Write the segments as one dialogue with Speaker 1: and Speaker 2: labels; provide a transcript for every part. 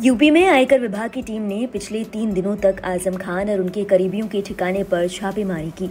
Speaker 1: UP में आयकर विभाग की टीम ने पिछले तीन दिनों तक आज़म खान और उनके करीबियों के ठिकाने पर छापेमारी की।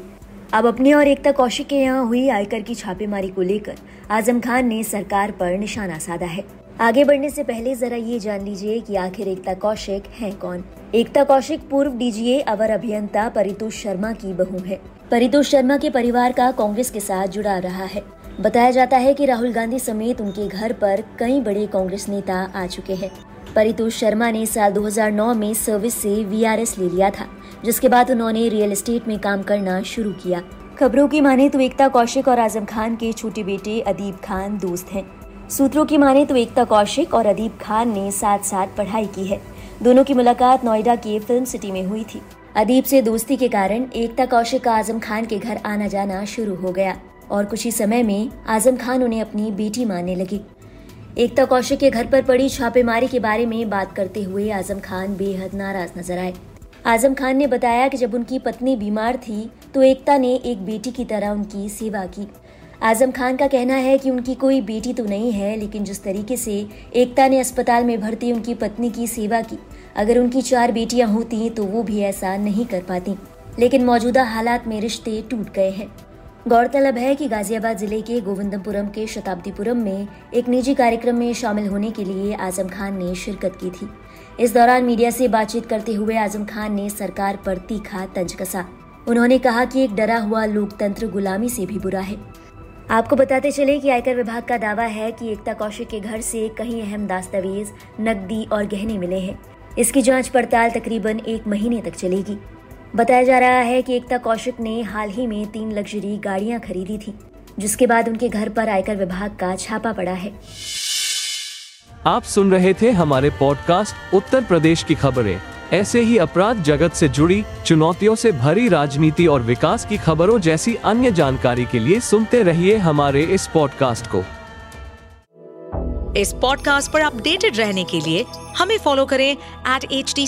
Speaker 1: अब अपने और एकता कौशिक के यहाँ हुई आयकर की छापेमारी को लेकर आज़म खान ने सरकार पर निशाना साधा है। आगे बढ़ने से पहले जरा ये जान लीजिए कि आखिर एकता कौशिक है कौन। एकता कौशिक पूर्व डीजीए अवर अभियंता परितोष शर्मा की बहू है। परितोष शर्मा के परिवार का कांग्रेस के साथ जुड़ा रहा है। बताया जाता है कि राहुल गांधी समेत उनके घर पर कई बड़े कांग्रेस नेता आ चुके हैं। परितोष शर्मा ने साल 2009 में सर्विस से वीआरएस ले लिया था, जिसके बाद उन्होंने रियल एस्टेट में काम करना शुरू किया। खबरों की माने तो एकता कौशिक और आज़म खान के छोटे बेटे अदीब खान दोस्त हैं। सूत्रों की माने तो एकता कौशिक और अदीब खान ने साथ साथ पढ़ाई की है। दोनों की मुलाकात नोएडा के फ़िल्म सिटी में हुई थी। अदीब से दोस्ती के कारण एकता कौशिक का आज़म खान के घर आना जाना शुरू हो गया और कुछ ही समय में आज़म खान उन्हें अपनी बेटी मानने लगी। एकता कौशिक के घर पर पड़ी छापेमारी के बारे में बात करते हुए आज़म खान बेहद नाराज़ नज़र आए। आज़म खान ने बताया कि जब उनकी पत्नी बीमार थी तो एकता ने एक बेटी की तरह उनकी सेवा की। आज़म खान का कहना है कि उनकी कोई बेटी तो नहीं है, लेकिन जिस तरीके से एकता ने अस्पताल में भर्ती उनकी पत्नी की सेवा की, अगर उनकी चार बेटियाँ होती तो वो भी ऐसा नहीं कर पाती। लेकिन मौजूदा हालात में रिश्ते टूट गए हैं। गौरतलब है कि गाजियाबाद ज़िले के गोविंदपुरम के शताब्दीपुरम में एक निजी कार्यक्रम में शामिल होने के लिए आज़म खान ने शिरकत की थी। इस दौरान मीडिया से बातचीत करते हुए आज़म खान ने सरकार पर तीखा तंज कसा। उन्होंने कहा कि एक डरा हुआ लोकतंत्र गुलामी से भी बुरा है। आपको बताते चले कि आयकर विभाग का दावा है कि एकता कौशिक के घर से कई अहम दस्तावेज़, नकदी और गहने मिले हैं। इसकी जाँच पड़ताल तकरीबन एक महीने तक चलेगी। बताया जा रहा है कि एकता कौशिक ने हाल ही में तीन लग्जरी गाड़ियाँ खरीदी थी जिसके बाद उनके घर पर आयकर विभाग का छापा पड़ा है।
Speaker 2: आप सुन रहे थे हमारे पॉडकास्ट उत्तर प्रदेश की खबरें। ऐसे ही अपराध जगत से जुड़ी चुनौतियों से भरी राजनीति और विकास की खबरों जैसी अन्य जानकारी के लिए सुनते रहिए हमारे इस पॉडकास्ट को।
Speaker 3: इस पॉडकास्ट पर अपडेटेड रहने के लिए हमें फॉलो करें एट एच डी